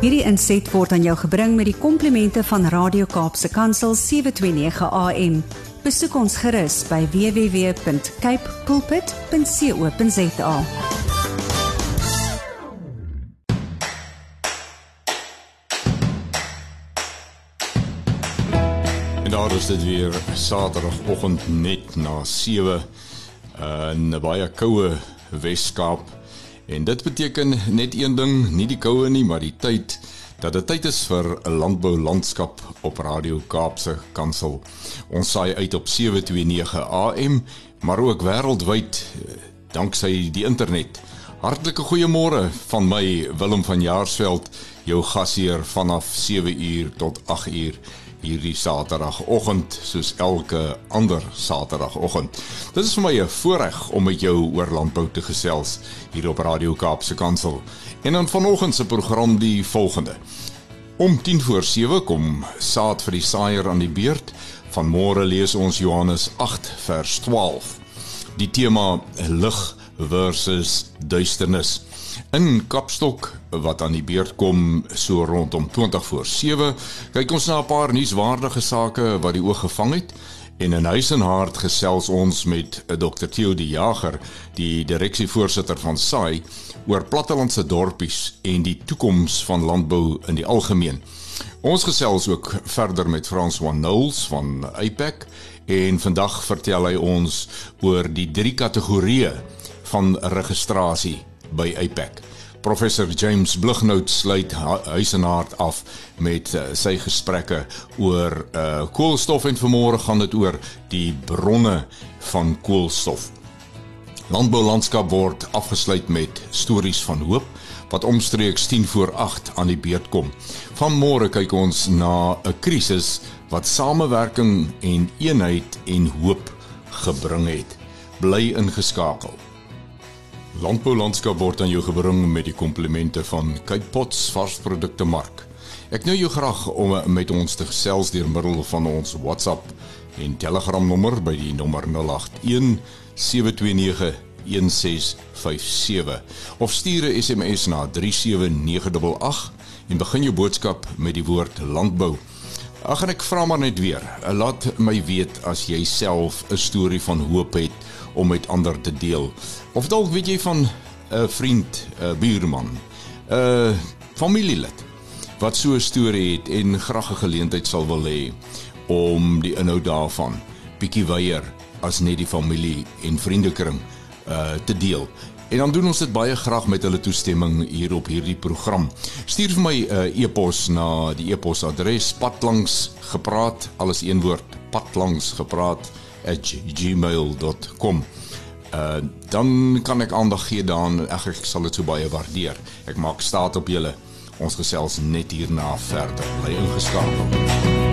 Hierdie inset word aan jou gebring met die komplimente van Radio Kaapse Kansel 729 AM. Besoek ons gerus by www.cape pulpit.co.za. En daar is dit weer Saterdagoggend net na 7 in 'n baie koue Weskaap. En dit beteken net een ding, nie die koue nie, maar die tyd dat dit tyd is vir 'n landbou landskap op Radio Kaapse Kansel. Ons saai uit op 729 AM, maar ook wêreldwyd danksy die internet. Hartlike goeiemôre van my Willem van Jaarsveld, jou gasheer vanaf 7 uur tot 8 uur hierdie Saterdagoggend soos elke ander Saterdagoggend. Dit is vir my 'n voorreg om met jou oor landbou te gesels hier op Radio Kaapse Kansel. En dan vanoggend se program die volgende. Om 10 voor 7 kom saad vir die saaier aan die beurt. Vanmôre lees ons Johannes 8 vers 12. Die tema lig versus duisternis. In Kapstok wat aan die beurt kom so rondom 20 voor 7, kyk ons na 'n paar nuuswaardige sake wat die oog gevang het. En in huis en hart gesels ons met Dr. Theo die Jager, die direksievoorsitter van SAI, oor plattelandse dorpies en die toekoms van landbou in die algemeen. Ons gesels ook verder met François Knowles van APEC en vandag vertel hy ons oor die drie kategorieë van registrasie by APEC. Professor James Blighnout sluit huis en hart af met uh, sy gesprekke oor uh, koolstof en vanmôre gaan dit oor die bronne van koolstof. Landboulandskap word afgesluit met stories van hoop wat omstreeks 10 voor 8 aan die beurt kom. Vanmôre kyk ons na 'n krisis wat samewerking en eenheid en hoop gebring het. Bly ingeskakel. Landboulandskap word aan jou gebring met die komplimente van Cape Pots varsprodukte mark. Ek nou jou graag om met ons te gesels deur middel van ons WhatsApp en Telegram nommer by die nommer 081 729 1657 of stuur 'n SMS na 37988 en begin jou boodskap met die woord landbou. Ag en ek vra maar net weer, laat my weet as jy self 'n storie van hoop het om met ander te deel. Of dalk weet jy van 'n vriend, 'n buurman, 'n familielid wat so 'n storie het en graag 'n geleentheid sal wil hê om die inhoud daarvan bietjie weier as net die familie en vriendekring uh te deel. En dan doen ons dit baie graag met hulle toestemming hier op hierdie program. Stuur vir my 'n uh, e-pos na die e-posadres patlangs gepraat alles een woord patlangs gepraat @gmail.com. Uh dan kan ek aandag gee daaraan. Ek, ek sal dit so baie waardeer. Ek maak staat op julle. Ons gesels net hierna verder. Bly ingeskakel.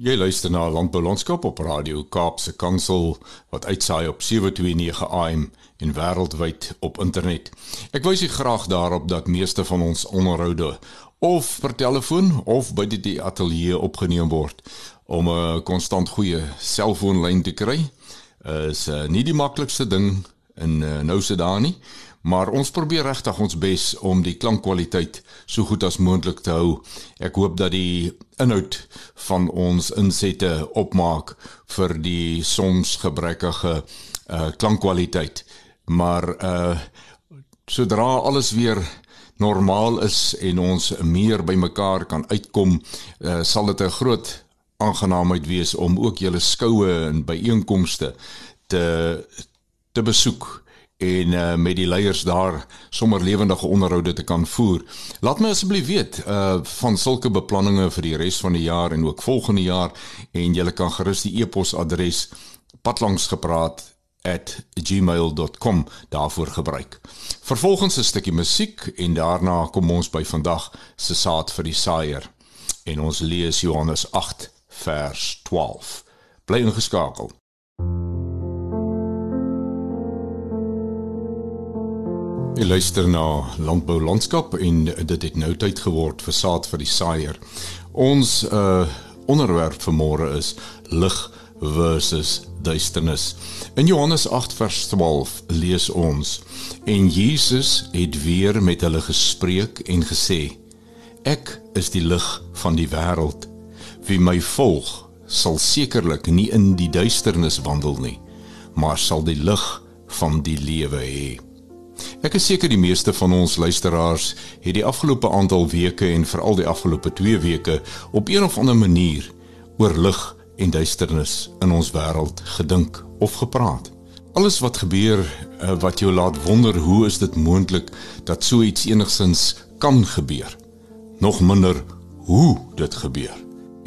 Jy luister na Landbou Landskap op Radio Kaapse Kansel wat uitsaai op 729 AM en wêreldwyd op internet. Ek wys u graag daarop dat meeste van ons onderhoude of per telefoon of by die, ateljee opgeneem word om 'n konstant goeie selfoonlyn te kry is uh, nie die maklikste ding in uh, nou se dae nie maar ons probeer regtig ons bes om die klankkwaliteit so goed as moontlik te hou. Ek hoop dat die inhoud van ons insette opmaak vir die soms gebrekkige uh, klankkwaliteit. Maar uh sodra alles weer normaal is en ons meer bymekaar kan uitkom, uh, sal dit 'n groot aangenaamheid wees om ook julle skoue en byeenkomste te te besoek en uh, met die leiers daar sommer lewendige onderhoude te kan voer. Laat my asseblief weet uh van sulke beplanninge vir die res van die jaar en ook volgende jaar en jy kan gerus die e-posadres patlangsgepraat @gmail.com daarvoor gebruik. Vervolgens 'n stukkie musiek en daarna kom ons by vandag se saad vir die saaier. En ons lees Johannes 8 vers 12. Bly ingeskakel. Jy luister na Landbou Landskap en dit het nou tyd geword vir saad vir die saaier. Ons uh onderwerp vir môre is lig versus duisternis. In Johannes 8 vers 12 lees ons: En Jesus het weer met hulle gespreek en gesê: Ek is die lig van die wêreld. Wie my volg, sal sekerlik nie in die duisternis wandel nie, maar sal die lig van die lewe hê. Ek is seker die meeste van ons luisteraars het die afgelope aantal weke en veral die afgelope 2 weke op een of ander manier oor lig en duisternis in ons wêreld gedink of gepraat. Alles wat gebeur uh, wat jou laat wonder hoe is dit moontlik dat so iets enigsins kan gebeur. Nog minder hoe dit gebeur.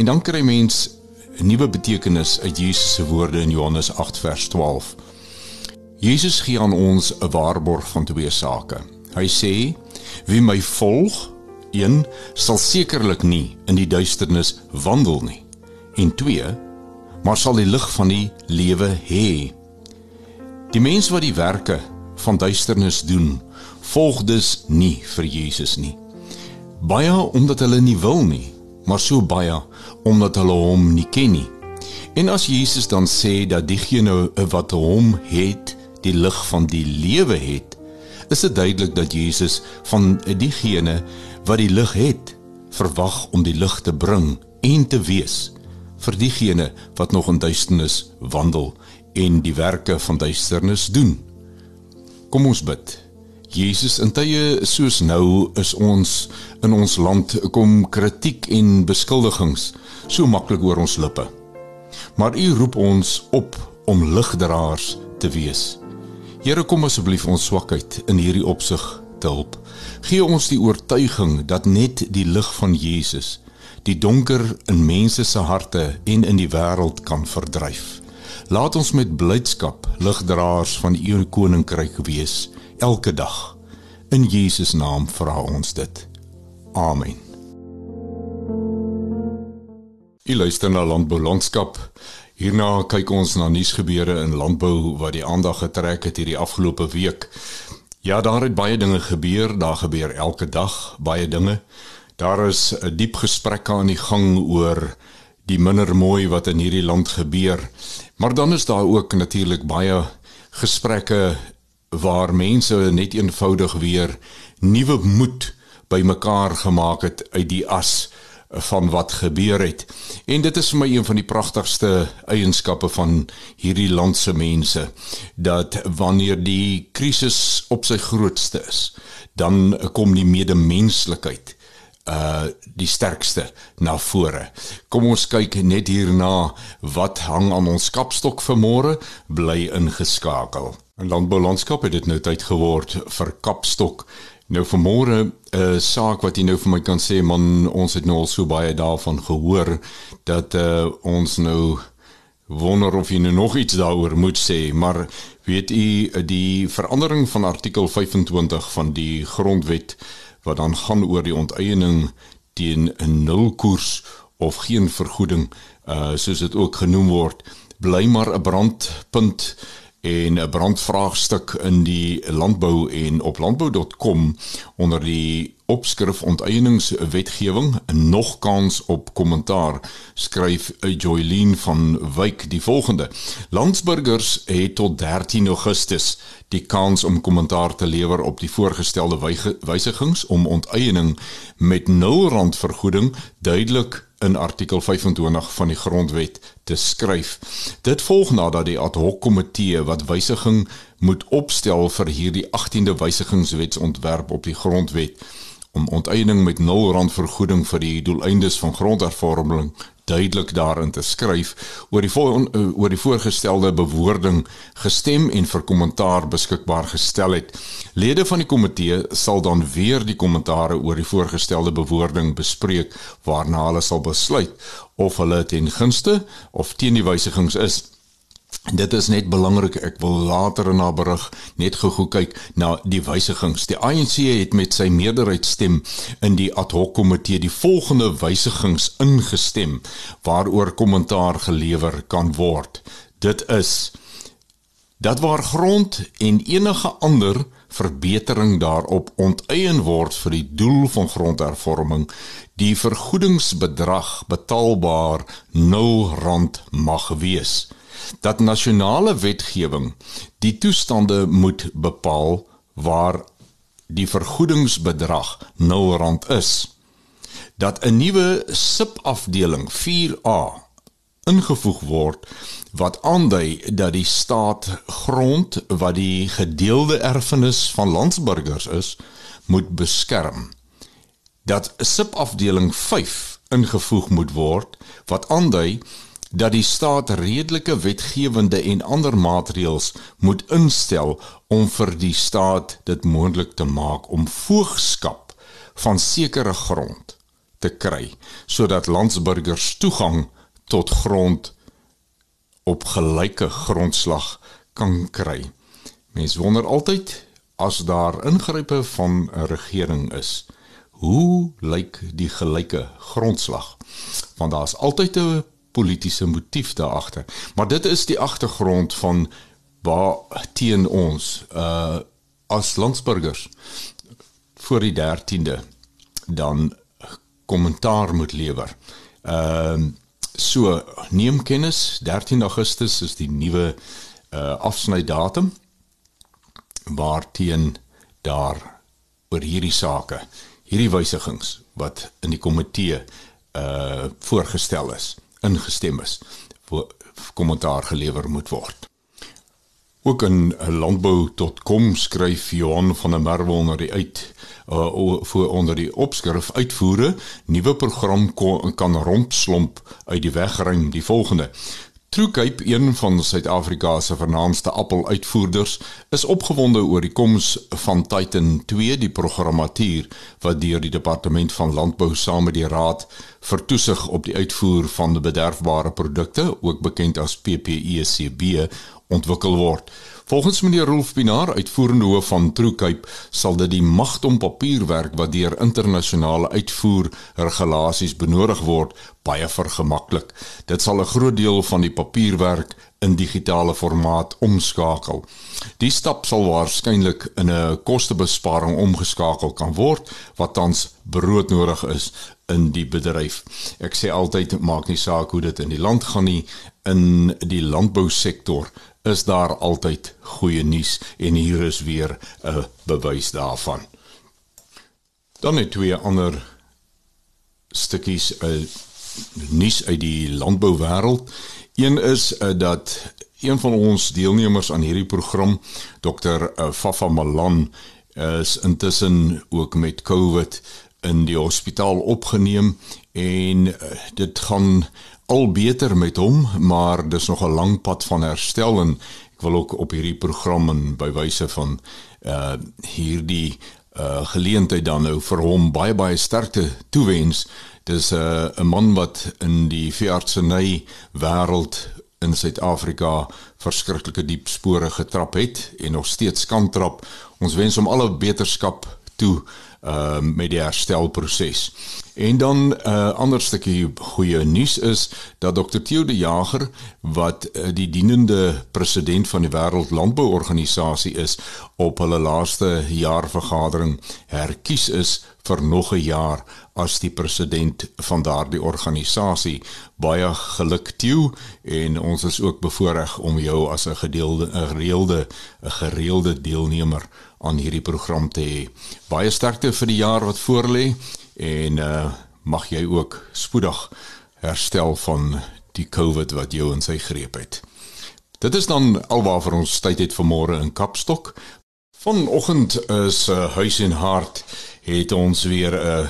En dan kry mens 'n nuwe betekenis uit Jesus se woorde in Johannes 8 vers 12. Jesus gee aan ons 'n waarborg van twee sake. Hy sê: "Wie my volg, een sal sekerlik nie in die duisternis wandel nie, en twee, maar sal die lig van die lewe hê." Die mense wat die werke van duisternis doen, volg dus nie vir Jesus nie. Baie omdat hulle nie wil nie, maar so baie omdat hulle hom nie ken nie. En as Jesus dan sê dat diegene wat hom het, die lig van die lewe het, is dit duidelik dat Jesus van diegene wat die lig het, verwag om die lig te bring en te wees vir diegene wat nog in duisternis wandel en die werke van duisternis doen. Kom ons bid. Jesus, in tye soos nou is ons in ons land kom kritiek en beskuldigings so maklik oor ons lippe. Maar U roep ons op om ligdraers te wees. Here kom asseblief ons swakheid in hierdie opsig te help. Gee ons die oortuiging dat net die lig van Jesus die donker in mense se harte en in die wêreld kan verdryf. Laat ons met blydskap ligdraers van U koninkryk wees elke dag. In Jesus naam vra ons dit. Amen. Jy luister na Landbou Landskap. Hierna kyk ons na nuusgebeure in landbou wat die aandag getrek het hierdie afgelope week. Ja, daar het baie dinge gebeur, daar gebeur elke dag baie dinge. Daar is 'n diep gesprek aan die gang oor die minder mooi wat in hierdie land gebeur. Maar dan is daar ook natuurlik baie gesprekke waar mense net eenvoudig weer nuwe moed bymekaar gemaak het uit die as van wat gebeur het. En dit is vir my een van die pragtigste eienskappe van hierdie land se mense dat wanneer die krisis op sy grootste is, dan kom die medemenslikheid uh die sterkste na vore. Kom ons kyk net hierna wat hang aan ons kapstok vir môre bly ingeskakel. In landboulandskap het dit nou tyd geword vir kapstok. Nou vir môre 'n uh, saak wat jy nou vir my kan sê man ons het nou al so baie daarvan gehoor dat uh, ons nou wonder of jy nou nog iets daaroor moet sê, maar weet u die verandering van artikel 25 van die grondwet wat dan gaan oor die onteiening teen 'n nulkoers of geen vergoeding uh soos dit ook genoem word bly maar 'n brandpunt en 'n brandvraagstuk in die landbou en op landbou.com onder die opskrif onteieningswetgewing. Nog kans op kommentaar skryf Joylene van Wyk die volgende. Landsburgers het tot 13 Augustus die kans om kommentaar te lewer op die voorgestelde wysigings om onteiening met 0 rand vergoeding duidelik in artikel 25 van die grondwet te skryf. Dit volg nadat die ad hoc komitee wat wysiging moet opstel vir hierdie 18de wysigingswetsontwerp op die grondwet om onteiening met 0 rand vergoeding vir die doeleindes van grondhervorming duidelik daarin te skryf oor die voor, oor die voorgestelde bewoording gestem en vir kommentaar beskikbaar gestel het. Lede van die komitee sal dan weer die kommentare oor die voorgestelde bewoording bespreek waarna hulle sal besluit of hulle ten gunste of teen die wysigings is. Dit is net belangrik ek wil later in 'n berig net gou kyk na die wysigings. Die ANC het met sy meerderheidsstem in die ad hoc komitee die volgende wysigings ingestem waaroor kommentaar gelewer kan word. Dit is dat waar grond en enige ander verbetering daarop onteien word vir die doel van grondhervorming, die vergoedingsbedrag betaalbaar R0 mag wees dat nasionale wetgewing die toestande moet bepaal waar die vergoedingsbedrag R0 is, dat 'n nuwe subafdeling 4A ingevoeg word wat aandui dat die staat grond wat die gedeelde erfenis van landsburgers is, moet beskerm. Dat subafdeling 5 ingevoeg moet word wat aandui dat die staat redelike wetgewende en ander maatreëls moet instel om vir die staat dit moontlik te maak om voogskap van sekere grond te kry sodat landsburgers toegang tot grond op gelyke grondslag kan kry. Mense wonder altyd as daar ingrype van 'n regering is, hoe lyk die gelyke grondslag? Want daar's altyd 'n politieke motief daar agter. Maar dit is die agtergrond van waar teen ons uh as landsburgers voor die 13de dan kommentaar moet lewer. Ehm uh, So neem kennis 13 Augustus is die nuwe uh afsnydatum waarteen daar oor hierdie sake hierdie wysigings wat in die komitee uh voorgestel is ingestem is vir kommentaar gelewer moet word. Ook in landbou.com skryf Johan van der Merwe onder die uit uh voor onder die opskrif uitvoere nuwe program kan rompslomp uit die weg ruim die volgende True Cape, een van Suid-Afrika se vernaamste appeluitvoerders, is opgewonde oor die koms van Titan 2, die programmatuur wat deur die Departement van Landbou saam met die Raad vir toesig op die uitvoer van bederfbare produkte, ook bekend as PPECB, ontwikkel word. Volgens meneer Rolf Pinaar, uitvoerende hoof van True Cape, sal dit die magdom papierwerk wat deur internasionale uitvoerregulasies benodig word, baie vergemaklik. Dit sal 'n groot deel van die papierwerk in digitale formaat omskakel. Die stap sal waarskynlik in 'n kostebesparing omgeskakel kan word wat tans broodnodig is in die bedryf. Ek sê altyd maak nie saak hoe dit in die land gaan nie, in die landbousektor is daar altyd goeie nuus en hier is weer 'n bewys daarvan. Dan net twee ander stukkies uh, nuus uit die landbouwêreld. Een is uh, dat een van ons deelnemers aan hierdie program, Dr. Uh, Fafa Malan, is intussen ook met COVID in die hospitaal opgeneem en uh, dit gaan al beter met hom, maar dis nog 'n lang pad van herstel en ek wil ook op hierdie program en by wyse van uh hierdie uh geleentheid dan nou vir hom baie baie sterkte toewens. Dis 'n uh, 'n man wat in die veeartseny wêreld in Suid-Afrika verskriklike diep spore getrap het en nog steeds kan trap. Ons wens hom alle beterskap toe uh met die herstelproses. En dan 'n uh, ander stukkie goeie nuus is dat Dr. Theo de Jager wat uh, die dienende president van die Wêreld Landbouorganisasie is op hulle laaste jaarvergadering herkies is vir nog 'n jaar as die president van daardie organisasie. Baie geluk Theo en ons is ook bevoorreg om jou as 'n gedeelde 'n gereelde 'n gereelde deelnemer aan hierdie program te hê. Baie sterkte vir die jaar wat voorlê en uh mag jy ook spoedig herstel van die COVID wat jou in sy greep het. Dit is dan alwaar vir ons tyd het vanmôre in Kapstok. Vanoggend is uh, huis en hart het ons weer 'n uh,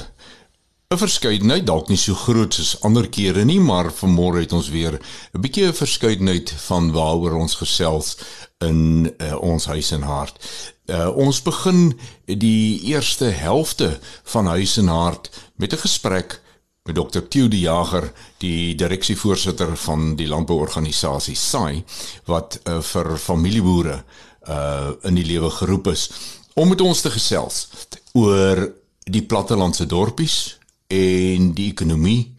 'n verskeidenheid dalk nie so groot soos ander kere nie, maar vanmôre het ons weer 'n bietjie 'n verskeidenheid van waaroor ons gesels in uh, ons huis en hart. Uh, ons begin die eerste helfte van huis en hart met 'n gesprek met Dr. Theo die Jager, die direksievoorsitter van die landbouorganisasie SAI wat uh, vir familieboere uh, in die lewe geroep is om met ons te gesels oor die plattelandse dorpies en die ekonomie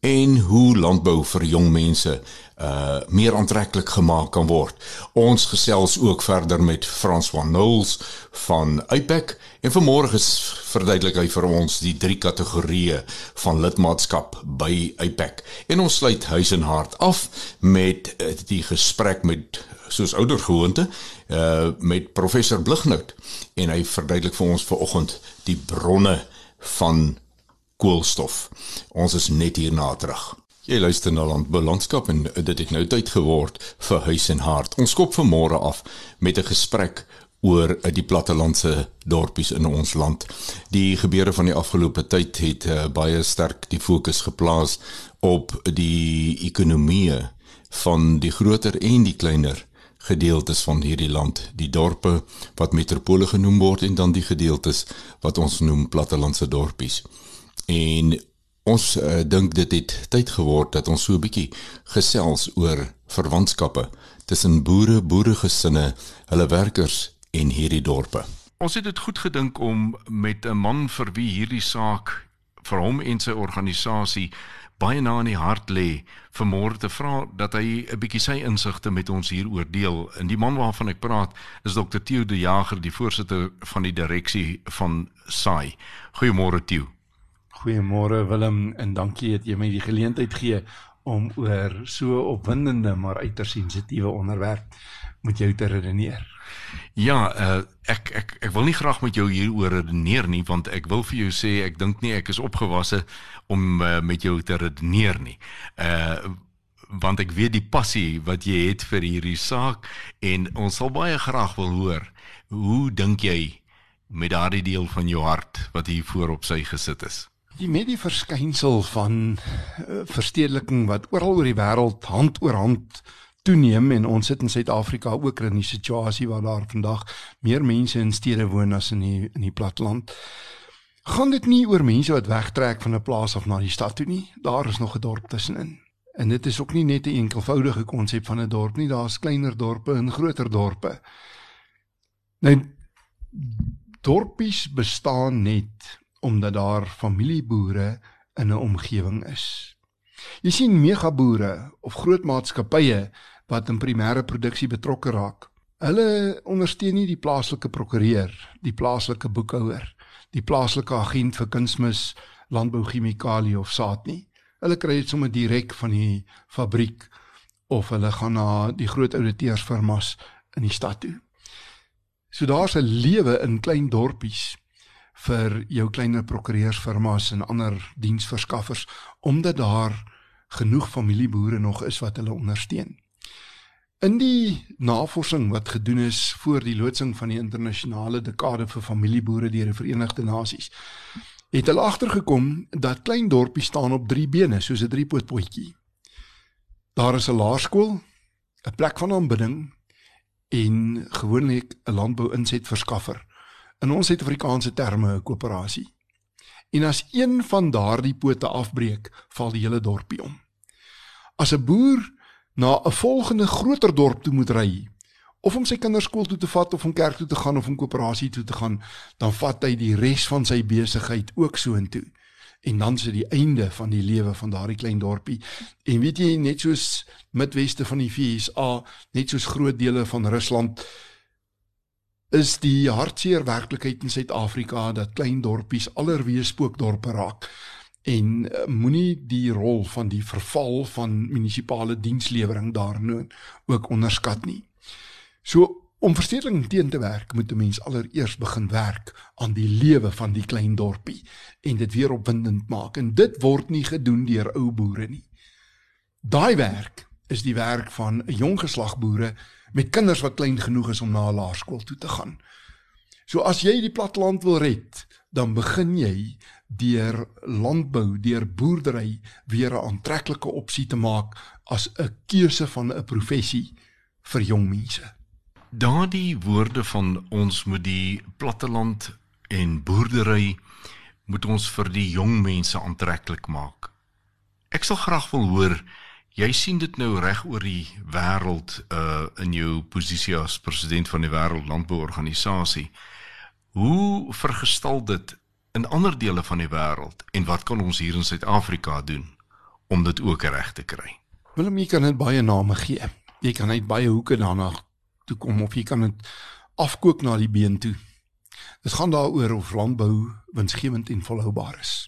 en hoe landbou vir jong mense uh meer aantreklik gemaak kan word. Ons gesels ook verder met François Knowles van Apex en vanmôre verduidelik hy vir ons die drie kategorieë van lidmaatskap by Apex. En ons sluit huis en hart af met uh, die gesprek met soos ouer gewoonte uh met professor Blighnout en hy verduidelik vir ons vanoggend die bronne van koolstof. Ons is net hierna terug. Jy luister na Landboulandskap en dit het nou tyd geword vir huis en hart. Ons skop vanmôre af met 'n gesprek oor eh, die plattelandse dorpies in ons land. Die gebeure van die afgelope tyd het uh, baie sterk die fokus geplaas op die ekonomie van die groter en die kleiner gedeeltes van hierdie land, die dorpe wat metropole genoem word en dan die gedeeltes wat ons noem plattelandse dorpies. En ons uh, dink dit het tyd geword dat ons so 'n bietjie gesels oor verwantskappe tussen boere, boeregesinne, hulle werkers en hierdie dorpe. Ons het dit goed gedink om met 'n man vir wie hierdie saak vir hom en sy organisasie baie na in die hart lê vanmôre te vra dat hy 'n bietjie sy insigte met ons hieroor deel. En die man waarvan ek praat is Dr. Theo De Jager, die voorsitter van die direksie van SAI. Goeiemôre Theo. Goeiemôre Willem en dankie dat jy my die geleentheid gee om oor so opwindende maar uiters sensitiewe onderwerp met jou te redeneer. Ja, uh, ek ek ek wil nie graag met jou hieroor redeneer nie want ek wil vir jou sê ek dink nie ek is opgewasse om uh, met jou te redeneer nie. Uh want ek weet die passie wat jy het vir hierdie saak en ons sal baie graag wil hoor hoe dink jy met daardie deel van jou hart wat hier voor op sy gesit is. Die met die verskynsel van uh, verstedeliking wat oral oor die wêreld hand oor hand toeneem en ons sit in Suid-Afrika ook in 'n situasie waar daar vandag meer mense in stede woon as in die in die platteland. Gaan dit nie oor mense wat wegtrek van 'n plaas af na die stad toe nie. Daar is nog 'n dorp tussenin. En dit is ook nie net 'n een eenvoudige konsep van 'n dorp nie, daar's kleiner dorpe en groter dorpe. Nou dorpies bestaan net omdat daar familieboere in 'n omgewing is. Jy sien megaboere of groot maatskappye wat in primêre produksie betrokke raak. Hulle ondersteun nie die plaaslike prokureur, die plaaslike boekhouer, die plaaslike agent vir kunsmis, landbouchemikalie of saad nie. Hulle kry dit sommer direk van die fabriek of hulle gaan na die groot ouditeursfirmas in die stad toe. So daar's 'n lewe in klein dorpies vir jou kleiner prokureursfirmas en ander diensverskaffers omdat daar genoeg familieboere nog is wat hulle ondersteun. In die navorsing wat gedoen is voor die loodsing van die internasionale dekade vir familieboere deur die Verenigde Nasies, het hulle agtergekom dat klein dorpies staan op drie bene soos 'n driepootpotjie. Daar is 'n laerskool, 'n plek van aanbidding en gewoonlik 'n landbou-insetverskaffer. In ons Suid-Afrikaanse terme 'n koöperasie. En as een van daardie pote afbreek, val die hele dorpie om. As 'n boer na 'n volgende groter dorp toe moet ry of om sy kinders skool toe te vat of om kerk toe te gaan of om koöperasie toe te gaan, dan vat hy die res van sy besigheid ook soontoe. En dan is dit die einde van die lewe van daardie klein dorpie. En weet jy net soos Midweste van die VSA, net soos groot dele van Rusland is die hartseer werklikheid in Suid-Afrika dat klein dorpies allerwees spookdorpe raak en uh, moenie die rol van die verval van munisipale dienslewering daarin ook onderskat nie. So om verstedeling teen te werk, moet 'n mens allereers begin werk aan die lewe van die klein dorpie en dit weer opwindend maak en dit word nie gedoen deur ou boere nie. Daai werk is die werk van 'n jong geslag boere met kinders wat klein genoeg is om na laerskool toe te gaan. So as jy die platteland wil red, dan begin jy deur landbou, deur boerdery weer 'n aantreklike opsie te maak as 'n keuse van 'n professie vir jong mense. Daardie woorde van ons moet die platteland en boerdery moet ons vir die jong mense aantreklik maak. Ek sal graag wil hoor jy sien dit nou reg oor die wêreld uh in jou posisie as president van die wêreld landbouorganisasie. Hoe vergestal dit in ander dele van die wêreld en wat kan ons hier in Suid-Afrika doen om dit ook reg te kry? Willem, jy kan dit baie name gee. Jy kan uit baie hoeke daarna toe kom of jy kan dit afkook na die been toe. Dit gaan daaroor of landbou winsgewend en volhoubaar is.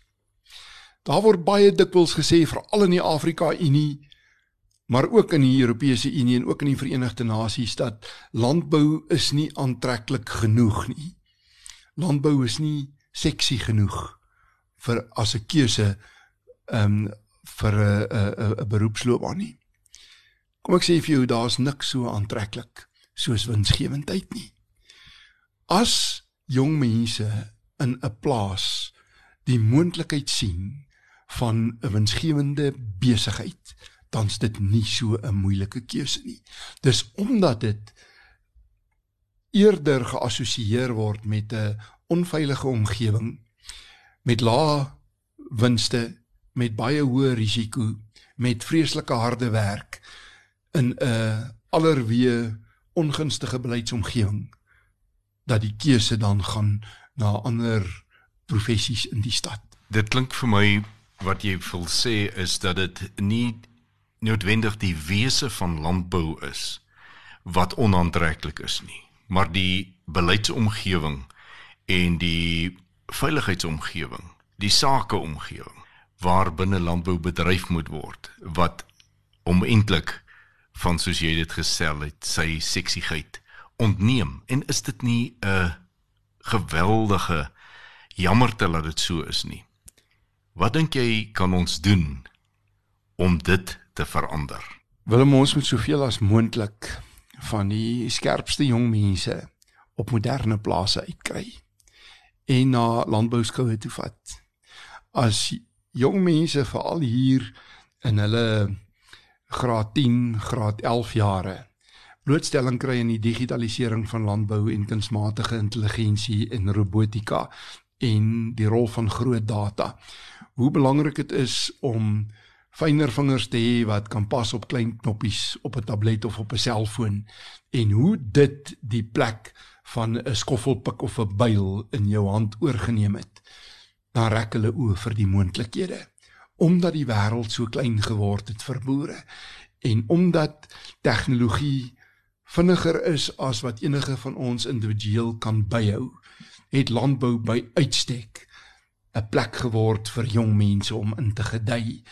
Daar word baie dikwels gesê veral in die Afrika Unie maar ook in die Europese Unie en ook in die Verenigde Nasies dat landbou is nie aantreklik genoeg nie. Landbou is nie seksie genoeg vir as 'n keuse ehm um, vir 'n 'n 'n beroepsloopbaan nie. Kom ek sê vir jou daar's niks so aantreklik soos winsgewendheid nie. As jong mense in 'n plaas die moontlikheid sien van 'n winsgewende besigheid, dan's dit nie so 'n moeilike keuse nie. Dis omdat dit eerder geassosieer word met 'n onveilige omgewing met lae winste, met baie hoë risiko, met vreeslike harde werk in 'n allerweë ongunstige beleidsomgewing dat die keuse dan gaan na ander professies in die stad. Dit klink vir my wat jy wil sê is dat dit nie noodwendig die wese van landbou is wat onaantreklik is nie, maar die beleidsomgewing en die veiligheidsomgewing, die sakeomgewing waar binne landbou bedryf moet word wat om eintlik van soos jy dit gestel het, sy seksigheid ontneem en is dit nie 'n geweldige jammerte dat dit so is nie. Wat dink jy kan ons doen om dit te verander? Willem ons moet soveel as moontlik van die skerpste jong mense op moderne plase uitkry en na landbouskoue toe vat. As jong mense veral hier in hulle graad 10, graad 11 jare blootstelling kry in die digitalisering van landbou en kunsmatige intelligensie en robotika en die rol van groot data. Hoe belangrik dit is om fyner vingers te hê wat kan pas op klein knoppies op 'n tablet of op 'n selfoon en hoe dit die plek van 'n skoffelpik of 'n byl in jou hand oorgeneem het. Dan rek hulle oë vir die moontlikhede omdat die wêreld so klein geword het vir boere en omdat tegnologie vinniger is as wat enige van ons individueel kan byhou het landbou by uitstek 'n plek geword vir jong mense om in te gedei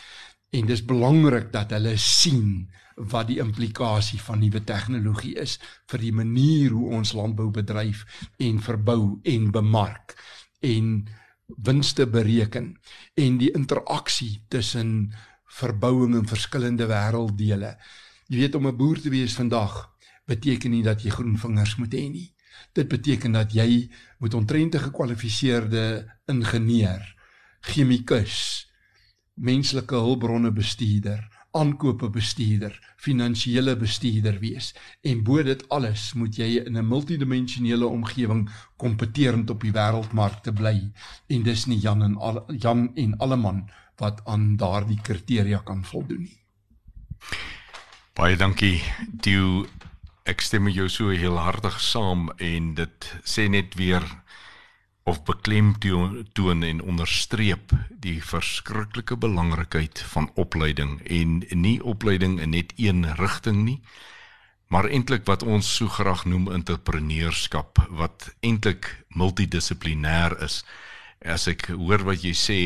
en dis belangrik dat hulle sien wat die implikasie van nuwe tegnologie is vir die manier hoe ons landbou bedryf en verbou en bemark en winste bereken en die interaksie tussen verbouing in verskillende wêrelddele. Jy weet om 'n boer te wees vandag beteken nie dat jy groen vingers moet hê nie. Dit beteken dat jy moet ontrent 'n gekwalifiseerde ingenieur, chemikus, menslike hulpbronne bestuurder, aankope bestuurder, finansiële bestuurder wees en bo dit alles moet jy in 'n multidimensionele omgewing kompeterend op die wêreldmark te bly en dis nie Jan en al, Jan en Alleman wat aan daardie kriteria kan voldoen nie. Baie dankie. Die ek stem jou so heel hartig saam en dit sê net weer of beklemtoon en onderstreep die verskriklike belangrikheid van opleiding. En nie opleiding in net een rigting nie maar eintlik wat ons so graag noem entrepreneurskap wat eintlik multidissiplinêr is. As ek hoor wat jy sê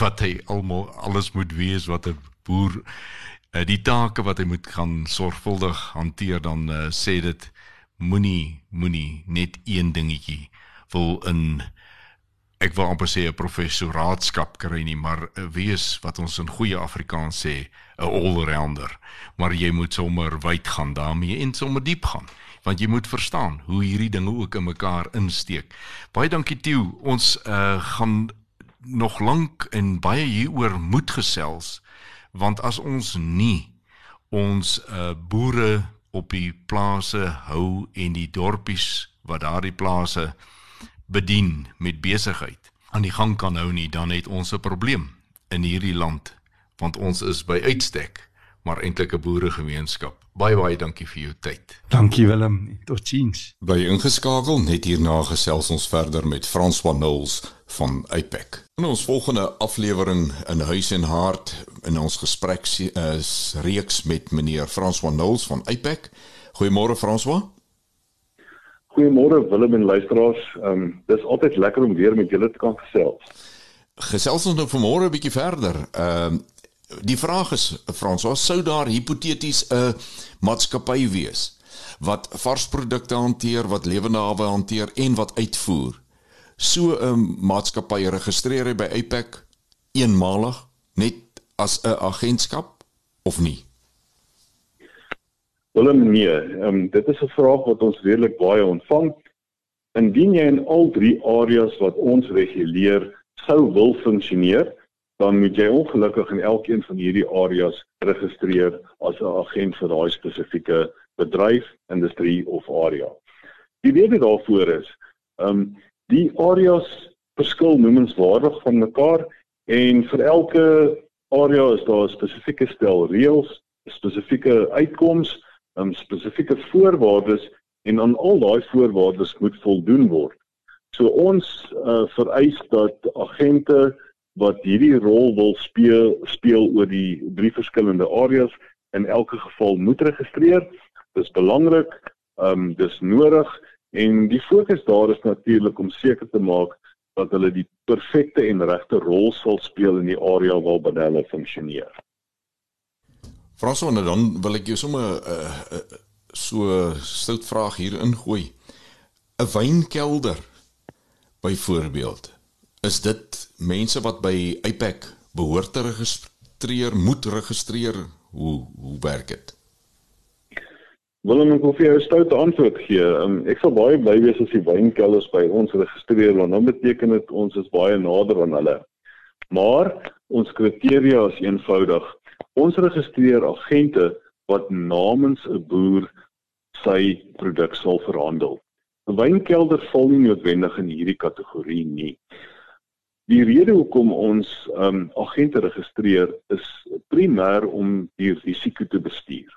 wat hy almal alles moet wees wat 'n boer eh, die take wat hy moet gaan sorgvuldig hanteer dan uh, sê dit moenie moenie net een dingetjie wil in ek wil amper sê 'n professoraatskap kry nie, maar wees wat ons in goeie Afrikaans sê, 'n all-rounder. Maar jy moet sommer wyd gaan daarmee en sommer diep gaan, want jy moet verstaan hoe hierdie dinge ook in mekaar insteek. Baie dankie Tieu. Ons uh, gaan nog lank en baie hieroor moet gesels, want as ons nie ons uh, boere op die plase hou en die dorpies wat daardie plase bedien met besigheid aan die gang kan hou nie, dan het ons 'n probleem in hierdie land want ons is by uitstek maar eintlik 'n boeregemeenskap. Baie baie dankie vir jou tyd. Dankie Willem. Totsiens. By ingeskakel net hierna gesels ons verder met Frans van Nulls van Apex. In ons volgende aflewering in Huis en Hart in ons gesprek is reeks met meneer Frans van Nulls van Apex. Goeiemôre François. Goeiemôre Willem en luisteraars. Ehm um, dis altyd lekker om weer met julle te kan gesels. Gesels ons nou vanmôre 'n bietjie verder. Ehm um, die vraag is Frans, wat sou daar hipoteties 'n maatskappy wees wat varsprodukte hanteer, wat lewende hawe hanteer en wat uitvoer? So 'n maatskappy registreer hy by APEC eenmalig net as 'n agentskap of nie? Willem nee, um, dit is 'n vraag wat ons redelik baie ontvang. Indien jy in al drie areas wat ons reguleer sou wil funksioneer, dan moet jy ongelukkig in elkeen van hierdie areas registreer as 'n agent vir daai spesifieke bedryf, industrie of area. Die rede daarvoor is, ehm um, die areas verskil noemenswaardig van mekaar en vir elke area is daar 'n spesifieke stel reëls, spesifieke uitkomste, um, spesifieke voorwaardes en aan al daai voorwaardes moet voldoen word. So ons uh, vereis dat agente wat hierdie rol wil speel speel oor die drie verskillende areas in elke geval moet registreer. Dis belangrik, ehm um, dis nodig en die fokus daar is natuurlik om seker te maak dat hulle die perfekte en regte rol sal speel in die area waarbinne hulle funksioneer. Fransone dan wil ek jou sommer 'n uh, uh, so stout vraag hier ingooi. 'n Wynkelder byvoorbeeld is dit mense wat by APEC behoort te registreer, moet registreer? Hoe hoe werk dit? Willem, ek wil vir jou 'n stout antwoord gee. Um, ek sal baie bly wees as die wynkelders by ons registreer want dan beteken dit ons is baie nader aan hulle. Maar ons kriteria is eenvoudig. Ons registreer agente wat namens 'n boer sy produk sal verhandel. 'n Wynkelder val nie noodwendig in hierdie kategorie nie. Die rede hoekom ons um agente registreer is primêr om die risiko te bestuur.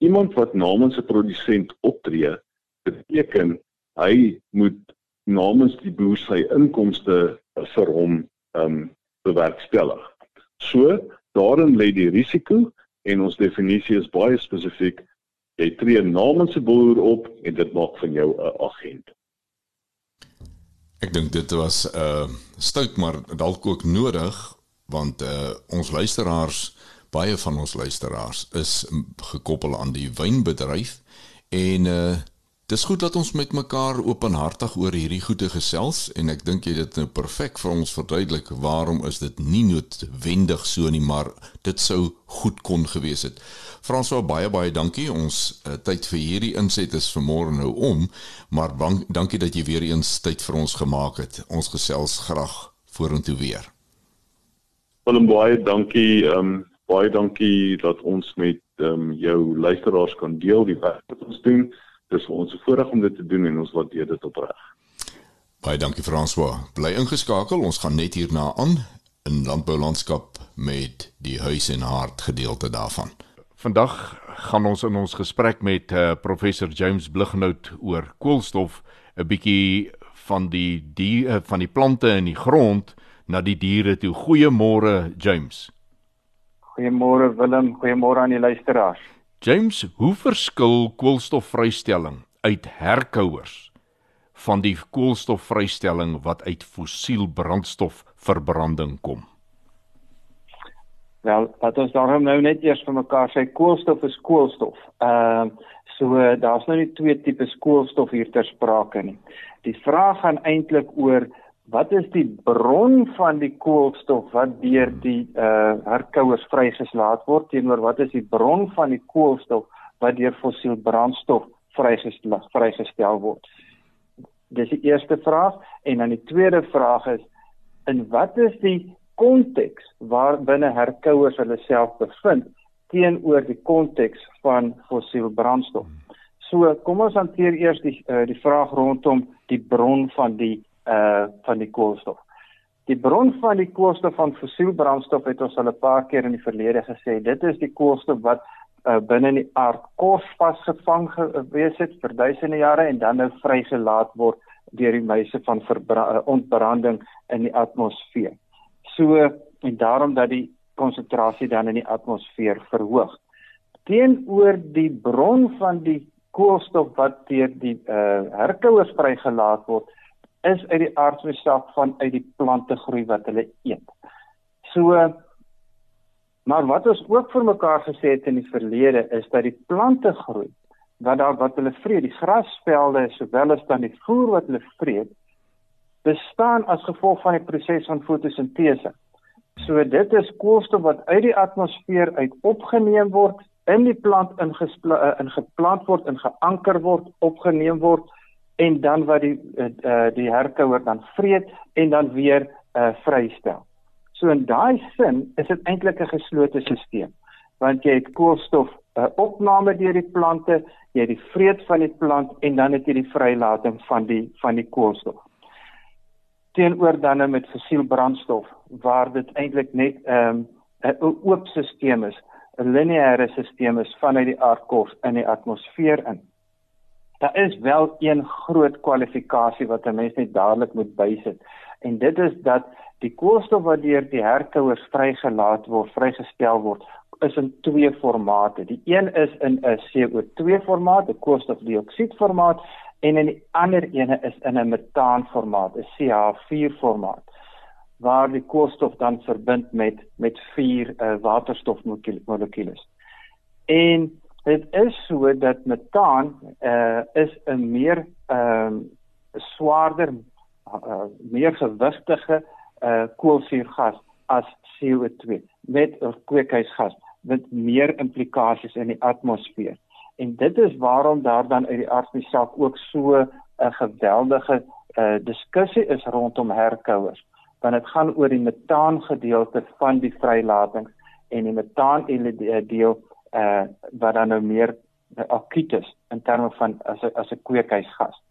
Iemand wat namens 'n produsent optree, beteken hy moet namens die boer sy inkomste vir hom um bewerkstellig. So, daarin lê die risiko en ons definisie is baie spesifiek. Jy tree namens 'n boer op en dit maak van jou 'n agent. Ek dink dit was 'n uh, stout maar dalk ook nodig want uh, ons luisteraars baie van ons luisteraars is gekoppel aan die wynbedryf en uh, Dis goed dat ons met mekaar openhartig oor hierdie goeie gesels en ek dink jy dit nou perfek vir ons verduidelik waarom is dit nie noodwendig so nie maar dit sou goed kon gewees het. Franswa baie baie dankie. Ons uh, tyd vir hierdie inset is vanmôre nou om, maar bank, dankie dat jy weer eens tyd vir ons gemaak het. Ons gesels graag vorentoe weer. Willem baie dankie. Ehm um, baie dankie dat ons met ehm um, jou luisteraars kan deel die werk wat ons doen dis vir ons 'n voorreg om dit te doen en ons waardeer dit opreg. Baie dankie François. Bly ingeskakel. Ons gaan net hierna aan in landboulandskap met die huis en hart gedeelte daarvan. Vandag gaan ons in ons gesprek met uh, professor James Blighnout oor koolstof 'n bietjie van die die uh, van die plante in die grond na die diere toe. Goeiemôre James. Goeiemôre Willem, goeiemôre aan die luisteraars. James, hoe verskil koolstofvrystelling uit herkouers van die koolstofvrystelling wat uit fossiel brandstof verbranding kom? Wel, wat ons daarom nou net eers vir mekaar sê, koolstof is koolstof. Ehm uh, so daar's nou nie twee tipes koolstof hier ter sprake nie. Die vraag gaan eintlik oor wat is die bron van die koolstof wat deur die uh herkouers vrygelaat word teenoor wat is die bron van die koolstof wat deur fossiel brandstof vrygestel vrygestel word. Dis die eerste vraag en dan die tweede vraag is in wat is die konteks waar binne herkouers hulle self bevind teenoor die konteks van fossiel brandstof. So kom ons hanteer eers die uh, die vraag rondom die bron van die uh van die koolstof. Die bron van die koolstof van fossielbrandstof het ons al 'n paar keer in die verlede gesê, dit is die koolstof wat uh binne in die aardkos vasgevang gewees het vir duisende jare en dan nou vrygelaat word deur die meise van uh, ontbranding in die atmosfeer. So en daarom dat die konsentrasie dan in die atmosfeer verhoog. Teenoor die bron van die koolstof wat deur die uh herkouers vrygelaat word, is uit die aardse self van uit die plante groei wat hulle eet. So Maar wat ons ook vir mekaar gesê het in die verlede is dat die plante groei wat daar wat hulle vreet, die grasvelde sowel as dan die voer wat hulle vreet, bestaan as gevolg van die proses van fotosintese. So dit is koolstof wat uit die atmosfeer uit opgeneem word, in die plant ingeplant eh, word, ingeanker word, opgeneem word en dan wat die uh, die herkouer dan vreet en dan weer uh, vrystel. So in daai sin is dit eintlik 'n geslote stelsel want jy het koolstof uh, opname deur die plante, jy het die vreet van die plant en dan het jy die vrylating van die van die koolstof. Teenoor dan nou met fossiel brandstof waar dit eintlik net ehm, 'n um, oop stelsel is, 'n lineêre stelsel is vanuit die aardkors in die atmosfeer in. Daar is wel een groot kwalifikasie wat 'n mens net dadelik moet bysit. En dit is dat die koolstof wat deur die herkouers vrygelaat word, vrygestel word, is in twee formate. Die een is in 'n CO2 formaat, 'n koolstofdioksied formaat, en in die ander ene is in 'n metaan formaat, 'n CH4 formaat waar die koolstof dan verbind met met vier uh, waterstofmolekules. En Dit is so dat metaan uh is 'n meer ehm uh, swaarder uh, meer gewigtige uh koolsuurgas as CO2 met 'n kweekhuisgas met meer implikasies in die atmosfeer. En dit is waarom daar dan uit die aardbesak ook so 'n geweldige uh diskussie is rondom herkouers. Want dit gaan oor die metaan gedeelte van die vrylatings en die metaan deel uh wat dan nou meer uh, akuut is in terme van as 'n as 'n kweekhuisgas.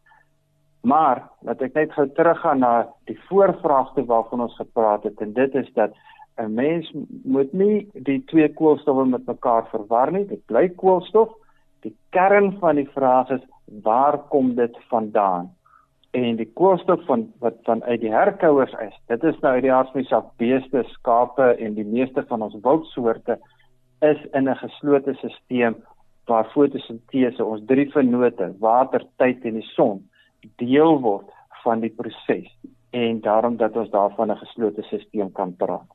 Maar laat ek net gou teruggaan na die voorvraagte waarvan ons gepraat het en dit is dat 'n mens moet nie die twee koolstowwe met mekaar verwar nie. Dit bly koolstof. Die kern van die vraag is waar kom dit vandaan? En die koolstof van wat van uit die herkouers is. Dit is nou uit die aardse beeste, skape en die meeste van ons wildsoorte is in 'n geslote stelsel waar fotosintese ons drie vennote, water, tyd en die son deel word van die proses en daarom dat ons daarvan 'n geslote stelsel kan praat.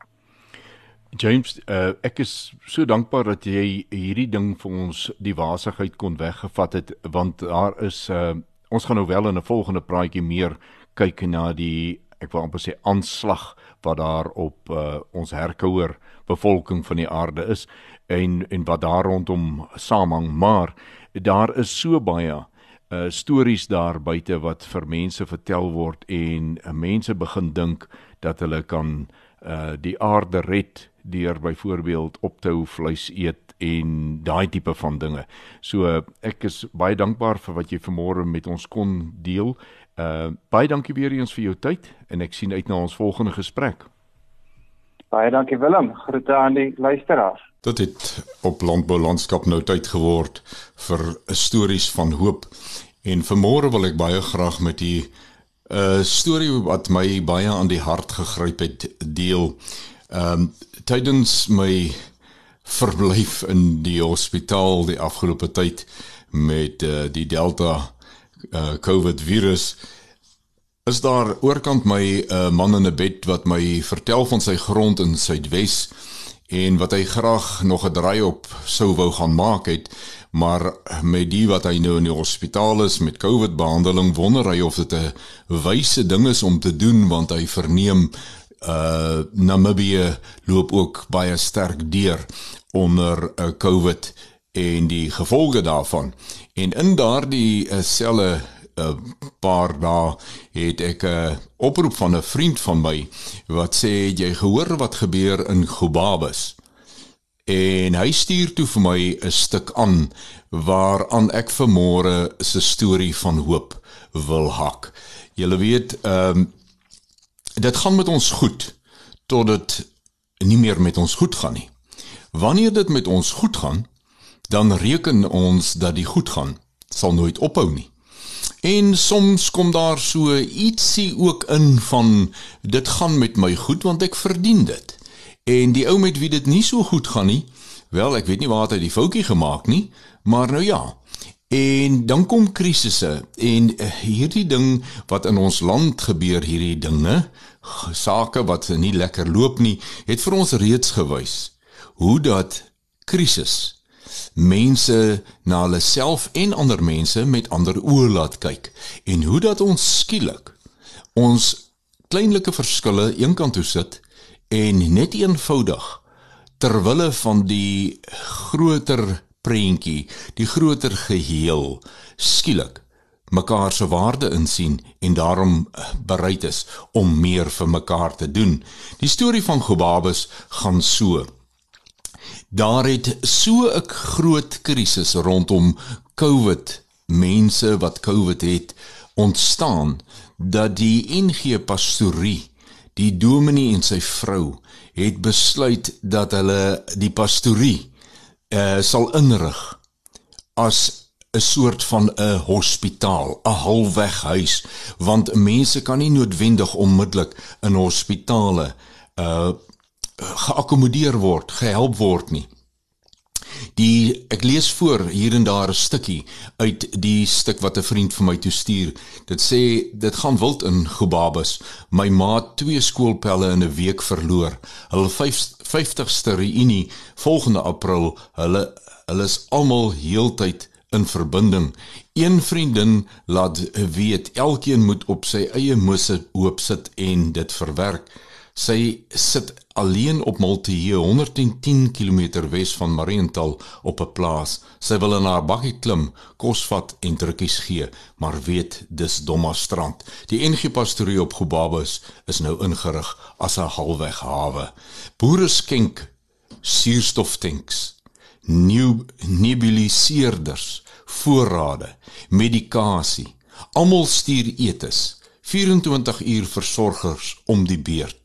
James, uh, ek is so dankbaar dat jy hierdie ding vir ons die waasigheid kon weggevat het want daar is uh, ons gaan nou wel in 'n volgende praatjie meer kyk na die ek wil amper sê aanslag wat daar op uh, ons herkouer bevolking van die aarde is en en wat daar rondom saamhang maar daar is so baie uh stories daar buite wat vir mense vertel word en uh, mense begin dink dat hulle kan uh die aarde red deur byvoorbeeld op te hou vleis eet en daai tipe van dinge. So uh, ek is baie dankbaar vir wat jy vanmôre met ons kon deel. Uh baie dankie weer eens vir jou tyd en ek sien uit na ons volgende gesprek. Baie dankie Willem. Groete aan die luisteraars. Dit het op landbou landskap nou tyd geword vir stories van hoop. En vanmôre wil ek baie graag met u 'n uh, storie wat my baie aan die hart gegryp het deel. Ehm um, tydens my verblyf in die hospitaal die afgelope tyd met uh, die Delta uh, COVID virus is daar oorkant my 'n uh, eh, man in 'n bed wat my vertel van sy grond in Suidwes en wat hy graag nog 'n draai op sou wou gaan maak het maar met die wat hy nou in die hospitaal is met COVID behandeling wonder hy of dit 'n wyse ding is om te doen want hy verneem uh Namibië loop ook baie sterk deur onder 'n uh, COVID en die gevolge daarvan. En in daardie uh, selle 'n paar dae het ek 'n oproep van 'n vriend van my wat sê jy gehoor wat gebeur in Gobabis. En hy stuur toe vir my 'n stuk aan waaraan ek vanmôre se storie van hoop wil hak. Julle weet, ehm um, dit gaan met ons goed tot dit nie meer met ons goed gaan nie. Wanneer dit met ons goed gaan, dan reken ons dat die goed gaan sal nooit ophou nie. En soms kom daar so ietsie ook in van dit gaan met my goed want ek verdien dit. En die ou met wie dit nie so goed gaan nie, wel ek weet nie waar hy die foutjie gemaak nie, maar nou ja. En dan kom krisisse en uh, hierdie ding wat in ons land gebeur hierdie dinge, sake wat nie lekker loop nie, het vir ons reeds gewys hoe dat krisis mense na hulle self en ander mense met ander oë laat kyk en hoe dat ons skielik ons kleinlike verskille eenkant toe sit en net eenvoudig ter wille van die groter prentjie, die groter geheel skielik mekaar se waarde insien en daarom bereid is om meer vir mekaar te doen. Die storie van Gobabus gaan so Daar het so 'n groot krisis rondom COVID, mense wat COVID het ontstaan dat die NG pastorie, die dominee en sy vrou het besluit dat hulle die pastorie uh, sal inrig as 'n soort van 'n hospitaal, 'n halfweg huis, want mense kan nie noodwendig onmiddellik in hospitale uh geakkommodeer word, gehelp word nie. Die ek lees voor hier en daar 'n stukkie uit die stuk wat 'n vriend vir my toe stuur. Dit sê dit gaan wild in Gobabus. My maat twee skoolpelle in 'n week verloor. Hulle 50ste reunie volgende April. Hulle hulle is almal heeltyd in verbinding. Een vriendin laat weet elkeen moet op sy eie mosse hoop sit en dit verwerk. Sy sit alleen op Maltee 110 km wes van Mariental op 'n plaas. Sy wil in haar bakkie klim, kos vat en drukkies gee, maar weet dis Domma strand. Die NG pastorie op Gobabus is nou ingerig as 'n halweg hawe. Boere skenk suurstoftanks, nuwe nebuliseerders, voorrade, medikasie. Almal stuur etes. 24 uur versorgers om die beurt.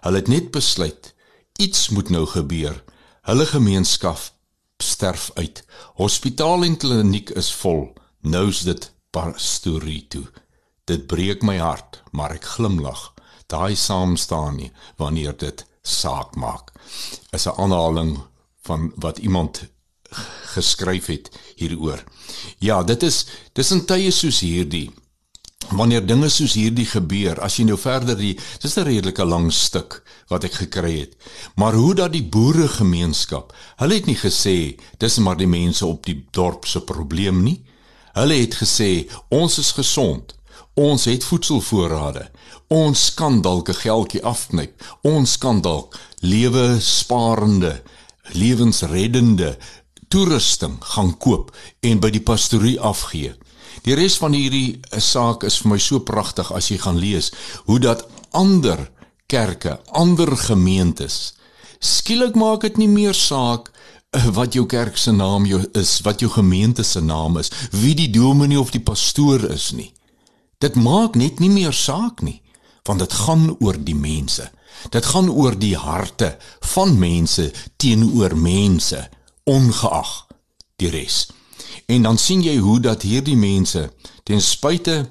Hulle het net besluit iets moet nou gebeur. Hulle gemeenskap sterf uit. Hospitaal en kliniek is vol. Nou's dit pastorie toe. Dit breek my hart, maar ek glimlag. Daai saam staan nie wanneer dit saak maak. Is 'n aanhaling van wat iemand geskryf het hieroor. Ja, dit is dis in tye soos hierdie wanneer dinge soos hierdie gebeur, as jy nou verder die dis 'n redelike lang stuk wat ek gekry het. Maar hoe dat die boere gemeenskap, hulle het nie gesê dis maar die mense op die dorp se probleem nie. Hulle het gesê ons is gesond. Ons het voedselvoorrade. Ons kan dalk 'n geldjie afknyp. Ons kan dalk lewe sparende, lewensreddende toerusting gaan koop en by die pastorie afgee. Die res van hierdie eh, saak is vir my so pragtig as jy gaan lees hoe dat ander kerke, ander gemeentes skielik maak dit nie meer saak eh, wat jou kerk se naam jou is, wat jou gemeente se naam is, wie die dominee of die pastoor is nie. Dit maak net nie meer saak nie, want dit gaan oor die mense. Dit gaan oor die harte van mense teenoor mense, ongeag die res. En dan sien jy hoe dat hierdie mense ten spyte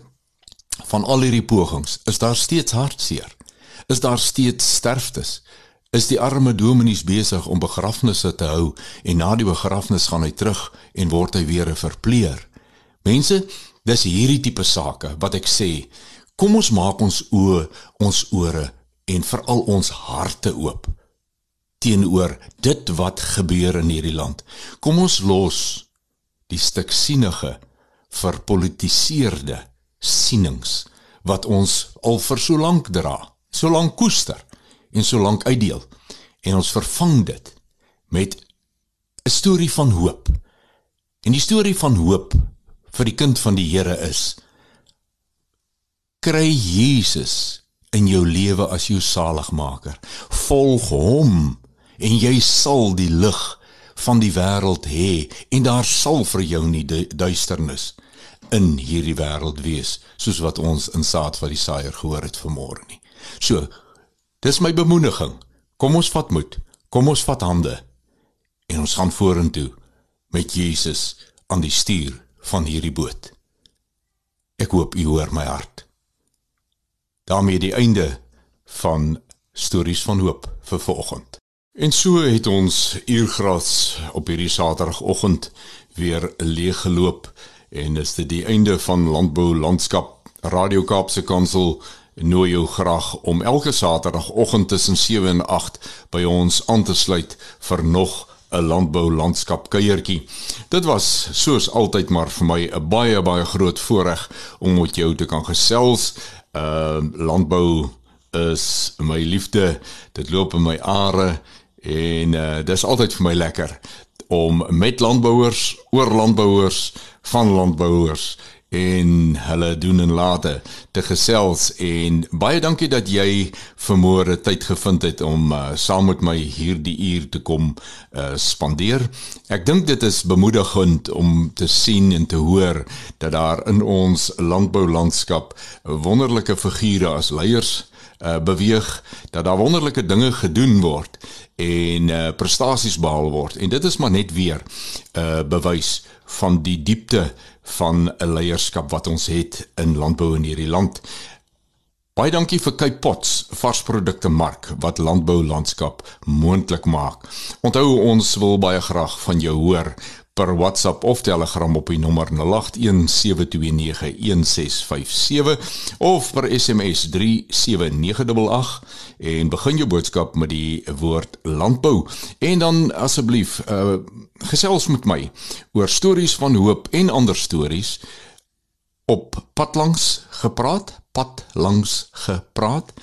van al hierdie pogings, is daar steeds hartseer. Is daar steeds sterftes? Is die arme dominees besig om begrafnisse te hou en na die begrafnis gaan hy terug en word hy weer 'n verpleer? Mense, dis hierdie tipe sake wat ek sê, kom ons maak ons oë, ons ore en veral ons harte oop teenoor dit wat gebeur in hierdie land. Kom ons los die stuk sienige verpolitiseerde sienings wat ons al vir so lank dra, so lank koester en so lank uitdeel en ons vervang dit met 'n storie van hoop. En die storie van hoop vir die kind van die Here is kry Jesus in jou lewe as jou saligmaker. Volg hom en jy sal die lig van die wêreld hê en daar sal vir jou nie duisternis in hierdie wêreld wees soos wat ons in saad van die saaier gehoor het vanmôre nie. So, dis my bemoediging. Kom ons vat moed. Kom ons vat hande en ons gaan vorentoe met Jesus aan die stuur van hierdie boot. Ek hoop u hoor my hart. daarmee die einde van stories van hoop vir vanoggend. En so het ons uurgras op hierdie Saterdagoggend weer leeggeloop en is dit die einde van landbou landskap Radio Kaapse Kansel nooi jou graag om elke Saterdagoggend tussen 7 en 8 by ons aan te sluit vir nog 'n landbou landskap kuiertjie. Dit was soos altyd maar vir my 'n baie baie groot voorreg om met jou te kan gesels. Uh landbou is my liefde. Dit loop in my are en uh dis altyd vir my lekker om met landbouers, oor landbouers, van landbouers en hulle doen en late te gesels en baie dankie dat jy vermoere tyd gevind het om uh, saam met my hierdie uur te kom uh, spandeer. Ek dink dit is bemoedigend om te sien en te hoor dat daar in ons landboulandskap wonderlike figure as leiers uh, beweeg, dat daar wonderlike dinge gedoen word en uh, prestasies behaal word en dit is maar net weer 'n uh, bewys van die diepte van 'n leierskap wat ons het in landbou in hierdie land. Baie dankie vir Cape Pots varsprodukte mark wat landbou landskap moontlik maak. Onthou ons wil baie graag van jou hoor per WhatsApp of Telegram op die nommer 0817291657 of per SMS 37988 en begin jou boodskap met die woord landbou. En dan asseblief uh, gesels met my oor stories van hoop en ander stories. Op padlangs gepraat padlangs gepraat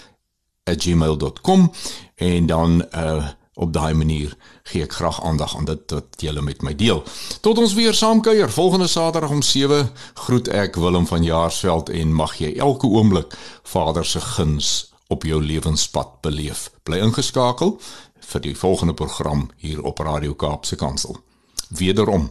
@gmail.com en dan uh, op daai manier gee ek graag aandag aan dit wat julle met my deel. Tot ons weer saamkuier volgende Saterdag om 7 groet ek Willem van Jaarsveld en mag jy elke oomblik Vader se guns op jou lewenspad beleef. Bly ingeskakel vir die volgende program hier op Radio Kaapse Kansel. Wederom.